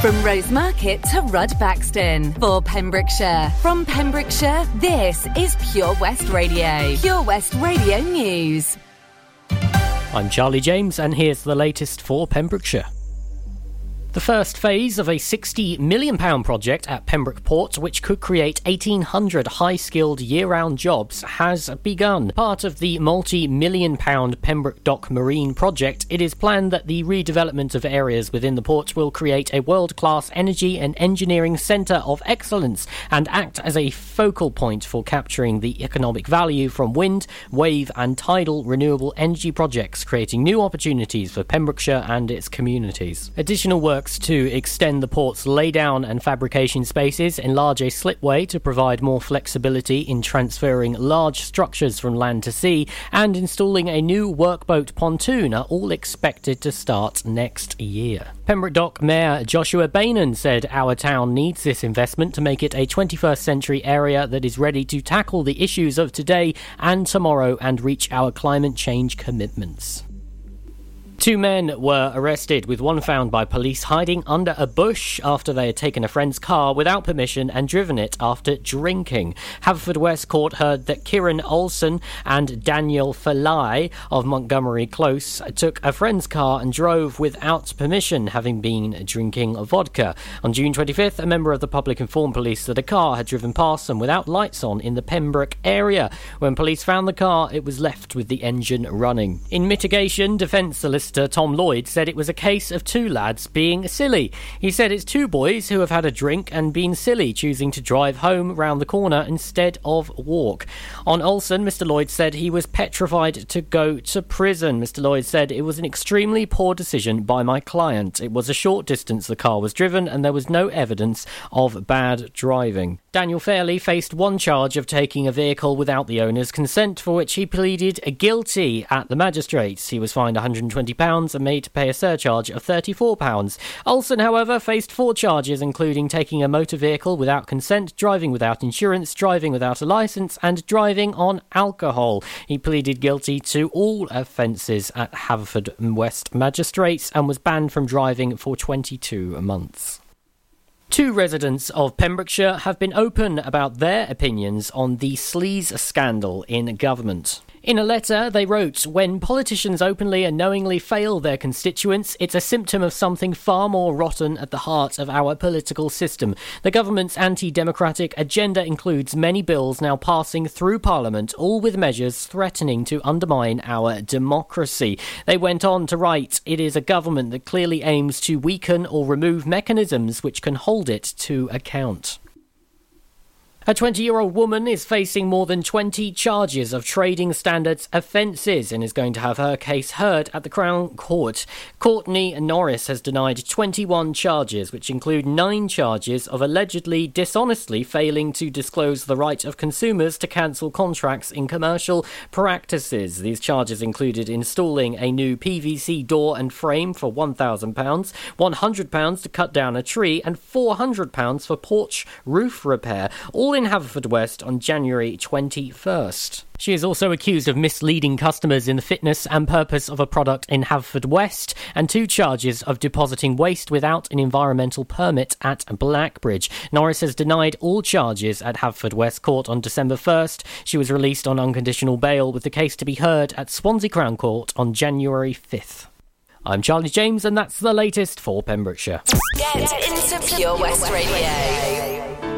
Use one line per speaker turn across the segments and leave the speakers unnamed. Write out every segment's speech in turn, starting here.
From Rosemarket to Rudbaxton for Pembrokeshire. From Pembrokeshire, this is Pure West Radio. Pure West Radio News.
I'm Charlie James, and here's the latest for Pembrokeshire. The first phase of a £60 million project at Pembroke Port, which could create 1,800 high skilled year round jobs, has begun. Part of the multi million pound Pembroke Dock Marine project, it is planned that the redevelopment of areas within the port will create a world class energy and engineering centre of excellence and act as a focal point for capturing the economic value from wind, wave, and tidal renewable energy projects, creating new opportunities for Pembrokeshire and its communities. Additional work works to extend the port's laydown and fabrication spaces, enlarge a slipway to provide more flexibility in transferring large structures from land to sea, and installing a new workboat pontoon are all expected to start next year. Pembroke Dock Mayor Joshua Beynon said our town needs this investment to make it a 21st century area that is ready to tackle the issues of today and tomorrow and reach our climate change commitments. Two men were arrested, with one found by police hiding under a bush after they had taken a friend's car without permission and driven it after drinking. Haverfordwest Court heard that Kieran Olson and Daniel Falai of Montgomery Close took a friend's car and drove without permission, having been drinking vodka. On June 25th, a member of the public informed police that a car had driven past them without lights on in the Pembroke area. When police found the car, it was left with the engine running. In mitigation, defence solicitor solicitor Tom Lloyd said it was a case of two lads being silly. He said it's two boys who have had a drink and been silly, choosing to drive home round the corner instead of walk. On Olson, Mr. Lloyd said he was petrified to go to prison. Mr. Lloyd said it was an extremely poor decision by my client. It was a short distance the car was driven and there was no evidence of bad driving. Daniel Fairley faced one charge of taking a vehicle without the owner's consent, for which he pleaded guilty at the magistrates. He was fined £120 and made to pay a surcharge of £34. Olson, however, faced four charges, including taking a motor vehicle without consent, driving without insurance, driving without a licence, and driving on alcohol. He pleaded guilty to all offences at Haverfordwest Magistrates and was banned from driving for 22 months. Two residents of Pembrokeshire have been open about their opinions on the sleaze scandal in government. In a letter, they wrote When politicians openly and knowingly fail their constituents, it's a symptom of something far more rotten at the heart of our political system. The government's anti democratic agenda includes many bills now passing through Parliament, all with measures threatening to undermine our democracy. They went on to write It is a government that clearly aims to weaken or remove mechanisms which can hold it to account. A 20 year old woman is facing more than 20 charges of trading standards offences and is going to have her case heard at the Crown Court. Courtney Norris has denied 21 charges, which include nine charges of allegedly dishonestly failing to disclose the right of consumers to cancel contracts in commercial practices. These charges included installing a new PVC door and frame for £1,000, £100 to cut down a tree, and £400 for porch roof repair. All in Haverfordwest on January 21st. She is also accused of misleading customers in the fitness and purpose of a product in Haverfordwest and two charges of depositing waste without an environmental permit at Blackbridge. Norris has denied all charges at Haverfordwest Court on December 1st. She was released on unconditional bail with the case to be heard at Swansea Crown Court on January 5th. I'm Charlie James, and that's the latest for Pembrokeshire.
Get into Pure West Radio.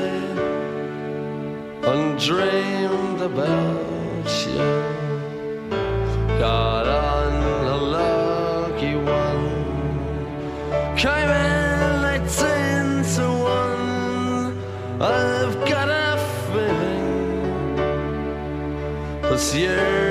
dreamed about you. Got on a lucky one. Came in 18 to 1. I've got a feeling
this you.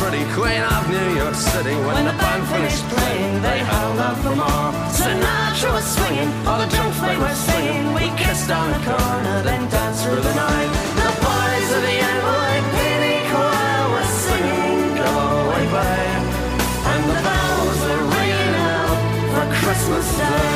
pretty queen of New York City. When,
when
the band finished playing, they held out for more.
Sinatra was swinging, all the junk they were singing. We kissed on the corner, then danced through the night. The boys of the NYPD choir were singing, go away, babe. And the bells are ringing out for Christmas Day.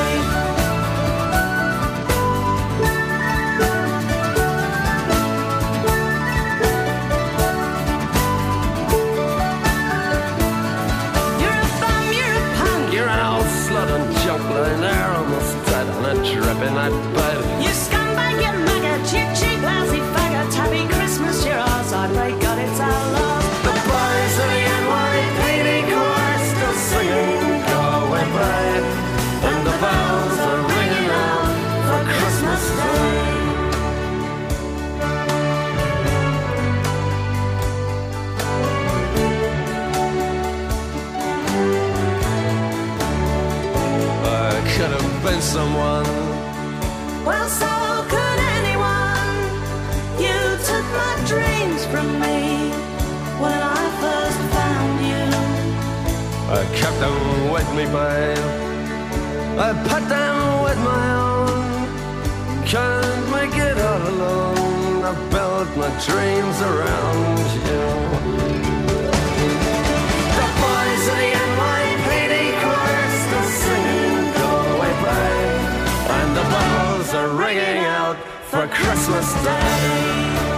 I kept them with me, babe. I put them with my own. Can't make it all alone. I built my dreams around you. The boys of the NYPD chorus are singing "Go Away, Babe," and the bells are ringing out for Christmas Day.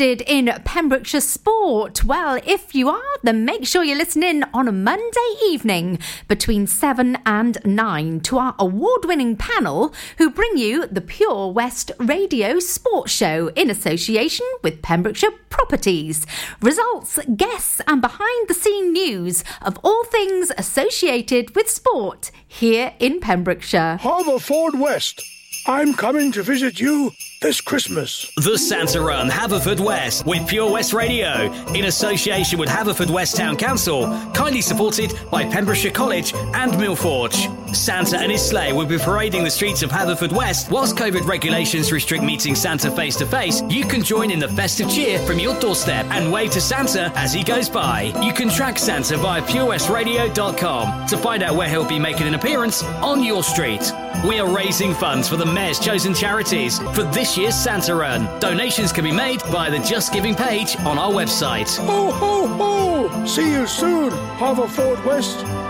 Interested in Pembrokeshire sport? Well, if you are, then make sure you listen in on a Monday evening between 7 and 9 to our award winning panel who bring you the Pure West Radio Sports Show in association with Pembrokeshire Properties. Results, guests, and behind the scene news of all things associated with sport here in Pembrokeshire.
Haverford West. I'm coming to visit you this Christmas.
The Santa Run Haverfordwest with Pure West Radio in association with Haverfordwest Town Council, kindly supported by Pembrokeshire College and Millforge. Santa and his sleigh will be parading the streets of Haverfordwest. Whilst COVID regulations restrict meeting Santa face to face, you can join in the festive cheer from your doorstep and wave to Santa as he goes by. You can track Santa via purewestradio.com to find out where he'll be making an appearance on your street. We are raising funds for the Mayor's chosen charities for this year's Santa Run. Donations can be made by the Just Giving page on our website.
Ho, ho, ho! See you soon, Haverfordwest.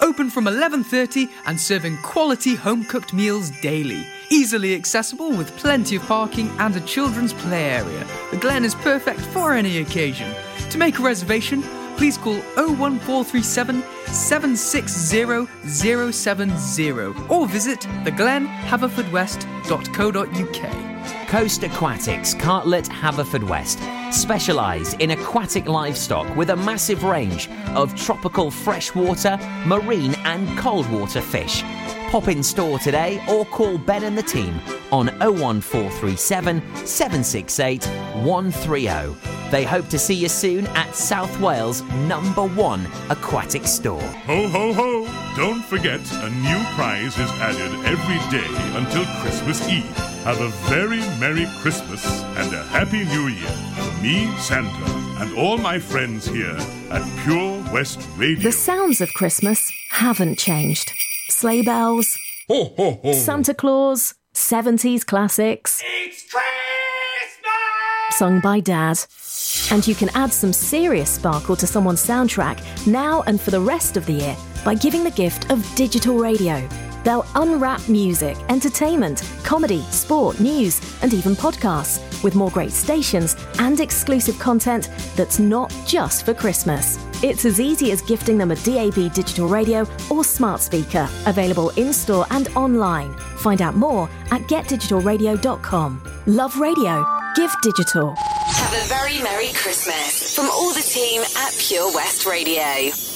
open from 11:30 and serving quality home-cooked meals daily. Easily accessible with plenty of parking and a children's play area. The Glen is perfect for any occasion. To make a reservation, please call 01437 760 070 or visit theglenhaverfordwest.co.uk.
Coast Aquatics, Cartlett, Haverfordwest specialise in aquatic livestock with a massive range of tropical freshwater, marine, and cold water fish. Pop in store today or call Ben and the team on 01437 768 130. They hope to see you soon at South Wales' number one aquatic store.
Ho, ho, ho! Don't forget, a new prize is added every day until Christmas Eve. Have a very Merry Christmas and a Happy New Year from me, Santa, and all my friends here at Pure West Radio.
The sounds of Christmas haven't changed. Sleigh bells,
Ho, ho, ho!
Santa Claus, 70s classics.
It's Christmas!
Sung by Dad. And you can add some serious sparkle to someone's soundtrack now and for the rest of the year by giving the gift of digital radio. They'll unwrap music, entertainment, comedy, sport, news, and even podcasts with more great stations and exclusive content that's not just for Christmas. It's as easy as gifting them a DAB digital radio or smart speaker, available in store and online. Find out more at getdigitalradio.com. Love radio. Give digital.
Have a very Merry Christmas from all the team at Pure West Radio.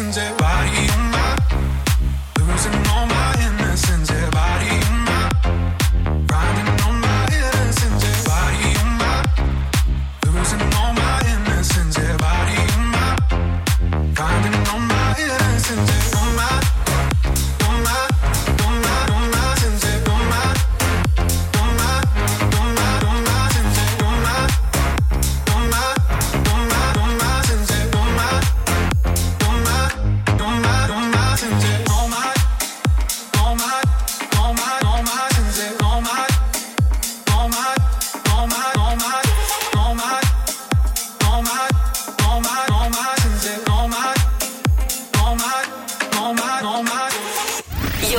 lessons every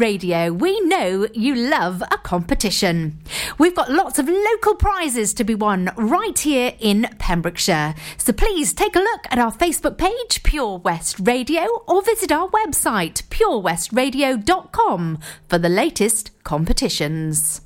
Radio.
We know you love a competition. We've got lots of local prizes to be won right here in Pembrokeshire. So please take a look at our Facebook page, Pure West Radio, or visit our website, purewestradio.com, for the latest competitions.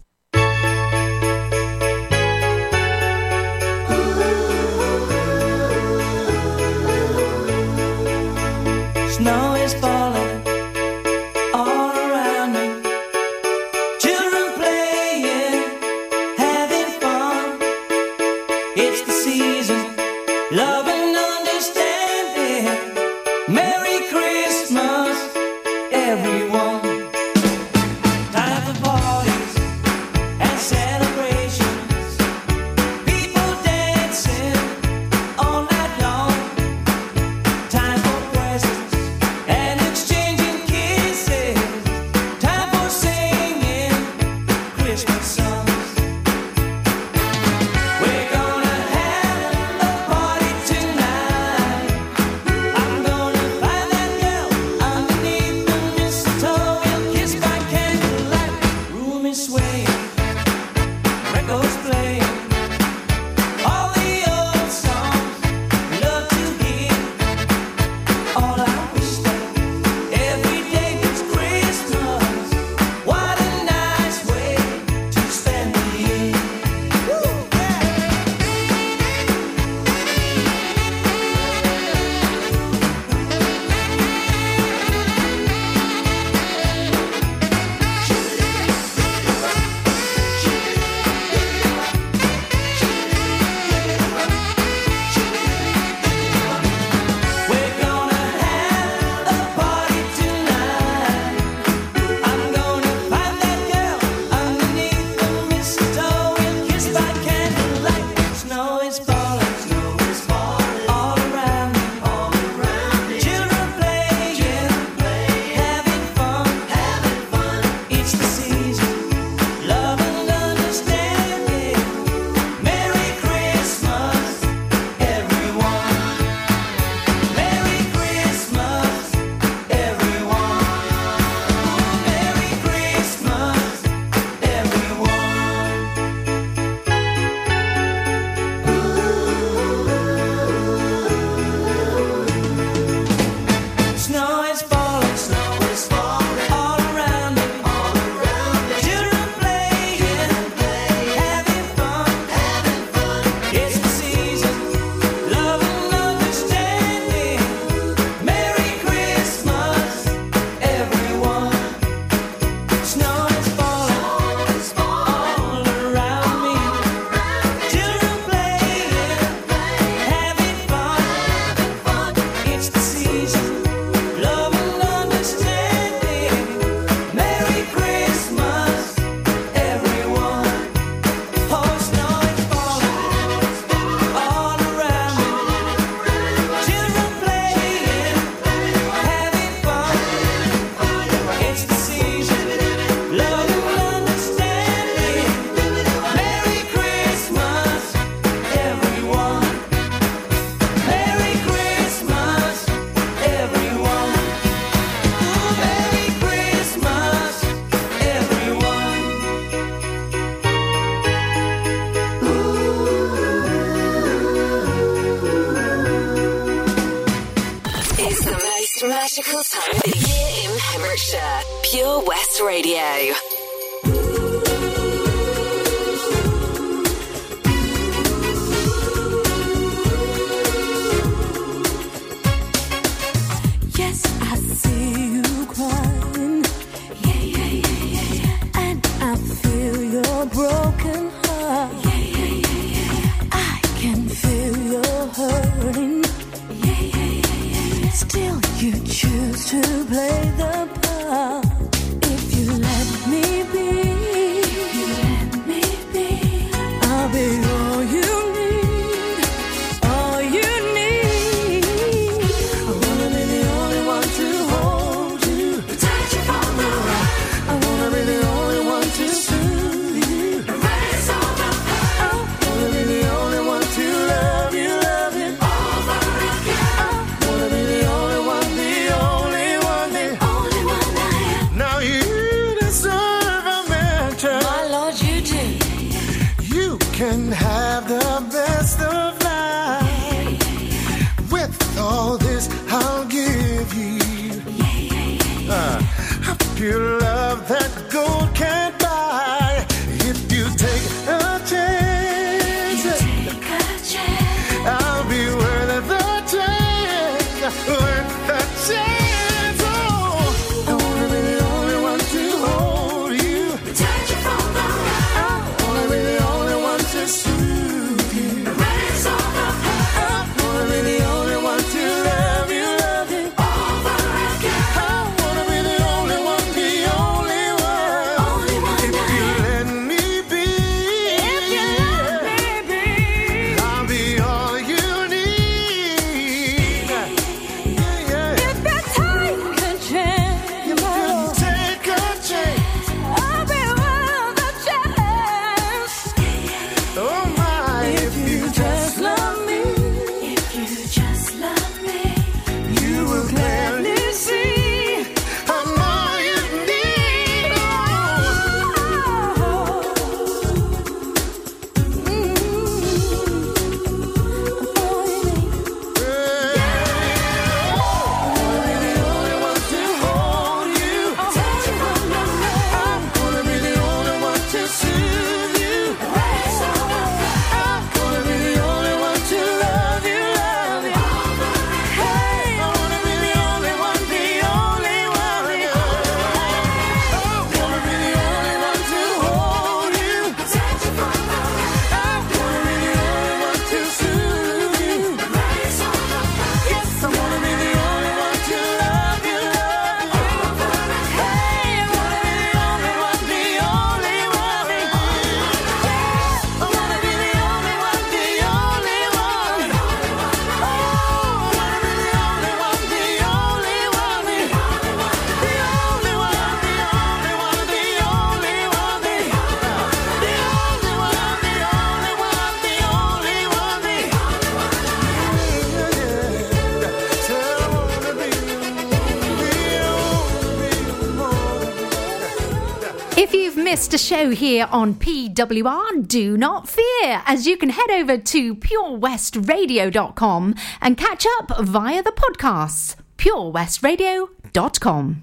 the
show here on PWR Do Not Fear, as you can head over to purewestradio.com and catch up via the podcasts, purewestradio.com.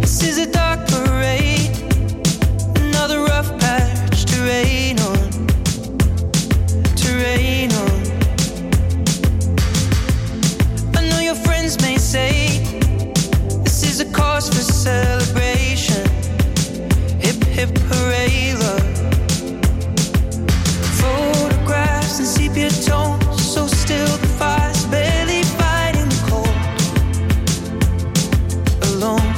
This is a dark celebration. Hip hip hooray, love. Photographs and sepia tones, so still the fire's barely fighting the cold. Alone.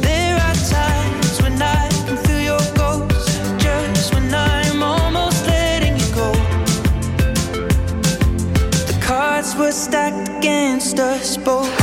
There are times when I can feel your ghost, just when I'm almost letting you go. The cards were stacked against us both.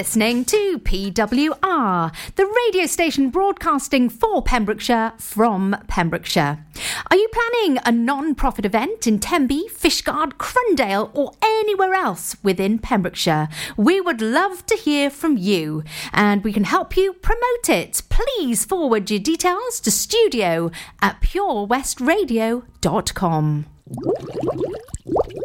Listening to PWR, the radio station broadcasting for Pembrokeshire from Pembrokeshire. Are you planning a non profit event in Tenby, Fishguard, Crundale, or anywhere else within Pembrokeshire? We would love to hear from you and we can help you promote it. Please forward your details to studio at purewestradio.com.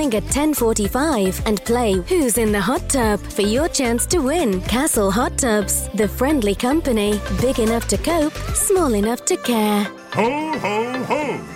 at 10:45 and play Who's in the Hot Tub for your chance to win. Castle Hot Tubs, the friendly company, big enough to cope, small enough to care.
Ho, ho, ho!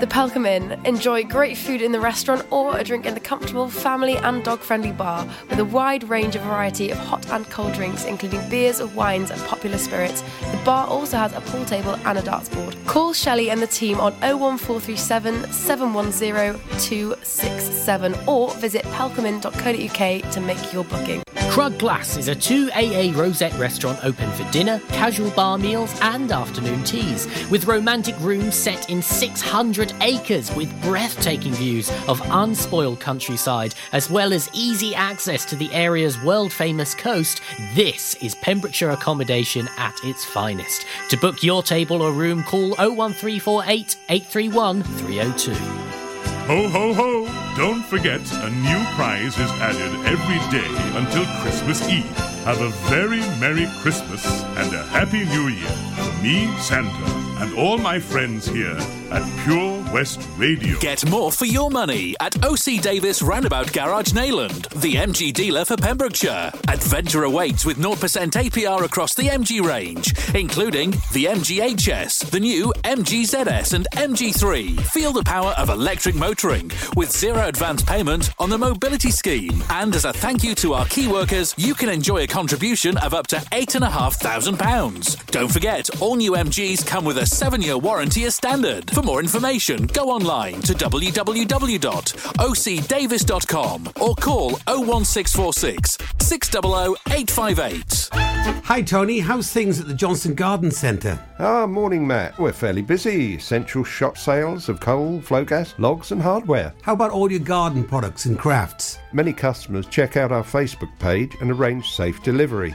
The Pelcomb Inn. Enjoy great food in the restaurant or a drink in the comfortable family and dog friendly bar with a wide range of variety of hot and cold drinks, including beers, wines, and popular spirits. The bar also has a pool table and a darts board. Call Shelley and the team on 01437 710 267 or visit pelcomin.co.uk to make your booking.
Crug Glas is a 2AA rosette restaurant open for dinner, casual bar meals, and afternoon teas, with romantic rooms set in 600 acres with breathtaking views of unspoiled countryside, as well as easy access to the area's world famous coast. This is Pembrokeshire accommodation at its finest. To book your table or room, call 01348 831 302.
Ho, ho, ho! Don't forget, a new prize is added every day until Christmas Eve. Have a very Merry Christmas and a Happy New Year from me, Santa, and all my friends here at Pure West Radio.
Get more for your money at OC Davis Roundabout Garage Neyland, the MG dealer for Pembrokeshire. Adventure awaits with 0% APR across the MG range, including the MGHS, the new MGZS, and MG3. Feel the power of electric motoring with zero advance payment on the mobility scheme. And as a thank you to our key workers, you can enjoy a contribution of up to £8,500. Don't forget, all new MGs come with a seven year warranty as standard. For more information, go online to www.ocdavis.com or call 01646 600 858.
Hi, Tony. How's things at the Johnston Garden Centre?
Ah, morning, Matt. We're fairly busy. Essential shop sales of coal, Flogas, logs, and hardware.
How about all your garden products and crafts?
Many customers check out our Facebook page and arrange safe delivery.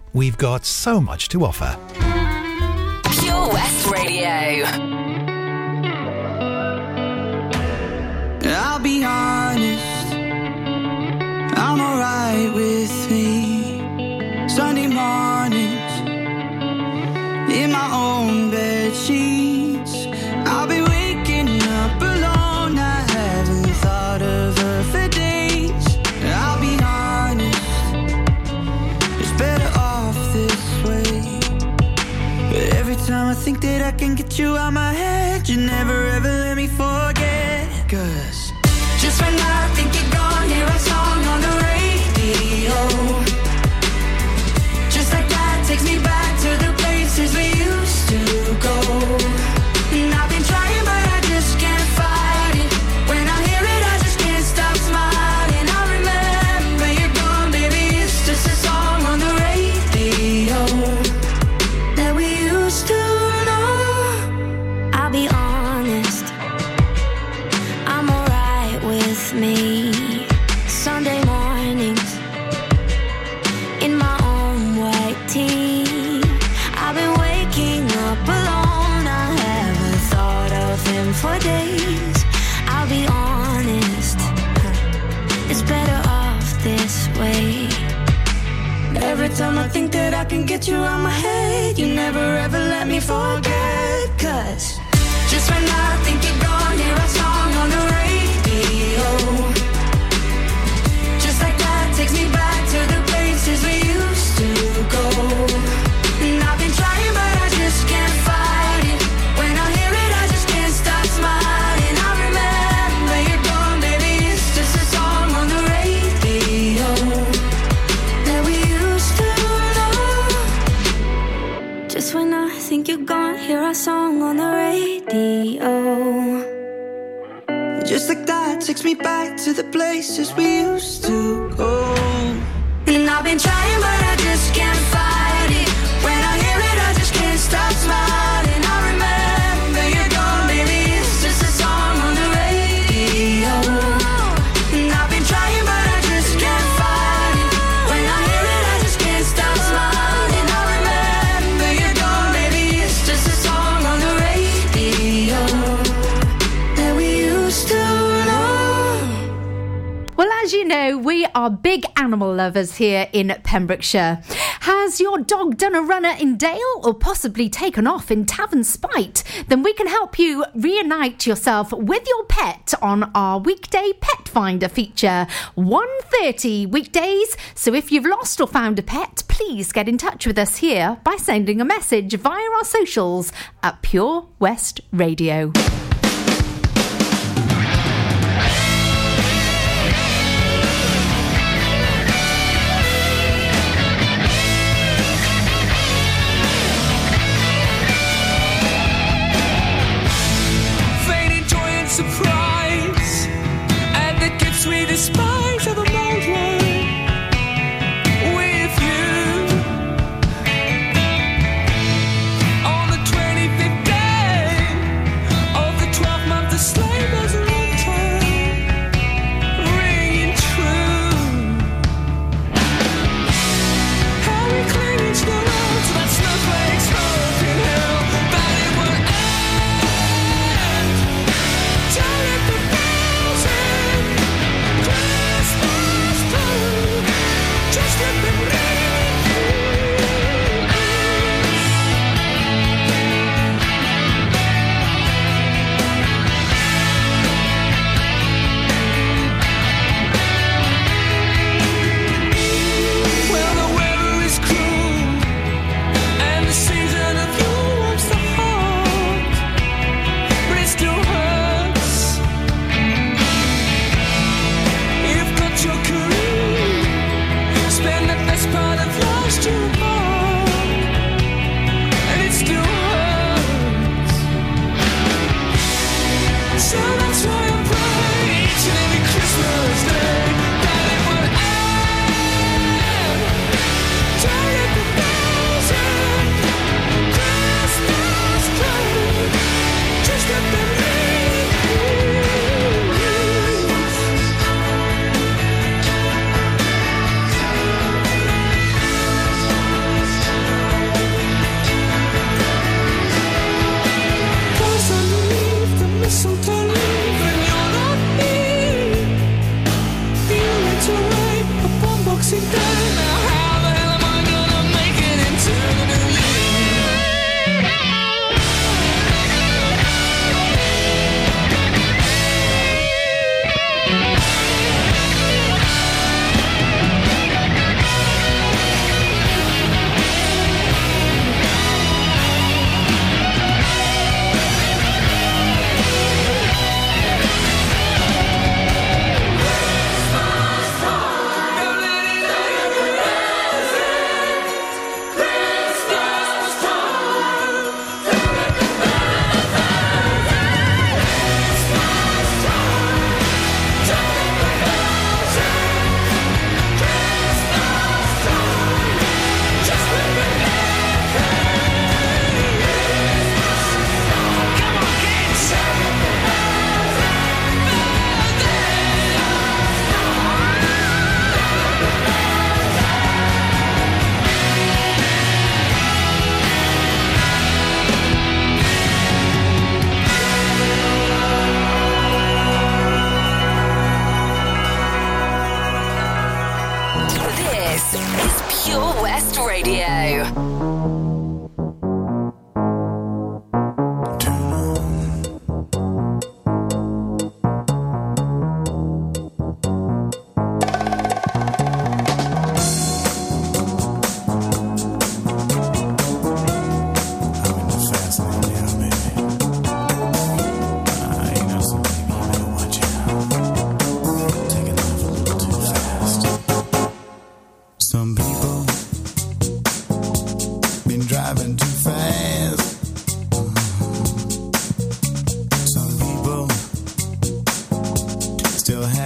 We've got so much to offer.
Pure West Radio.
I'll be honest, I'm alright with me. Sunday mornings, in my own bed sheets. You out my head, you never get you out my head, you never ever let me forget. Cause just when I think you're gone, hear a song on the radio. Takes me back to the places we used to go. And I've been trying, but I just can't fight
are big animal lovers here in Pembrokeshire. Has your dog done a runner in Dale or possibly taken off in Tavernspite? Then we can help you reunite yourself with your pet on our weekday pet finder feature 1:30 weekdays. So if you've lost or found a pet, please get in touch with us here by sending a message via our socials at Pure West Radio.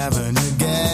Having a gas.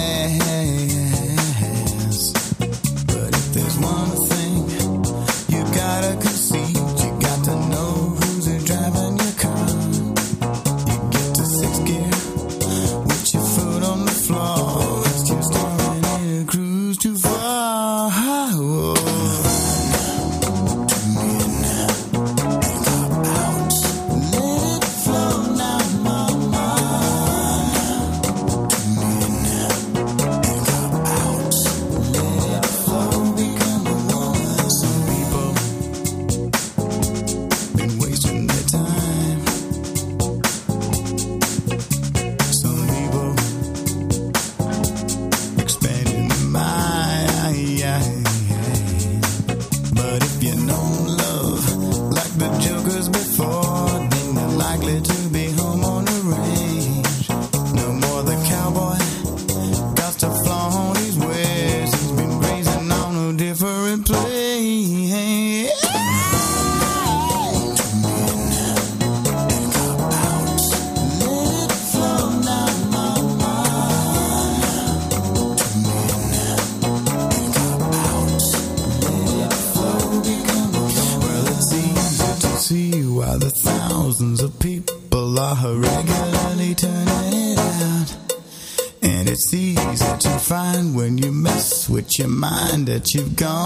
You've gone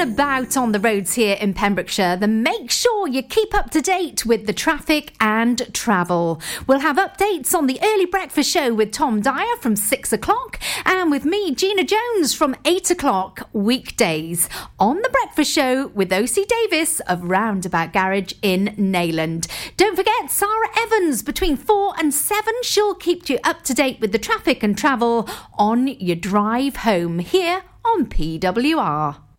and about on the roads here in Pembrokeshire, then make sure you keep up to date with the traffic and travel. We'll have updates on the early breakfast show with Tom Dyer from six o'clock and with me, Gina Jones, from eight o'clock weekdays on the breakfast show with OC Davis of Roundabout Garage in Neyland. Don't forget Sara Evans between four and seven. She'll keep you up to date with the traffic and travel on your drive home here on PWR.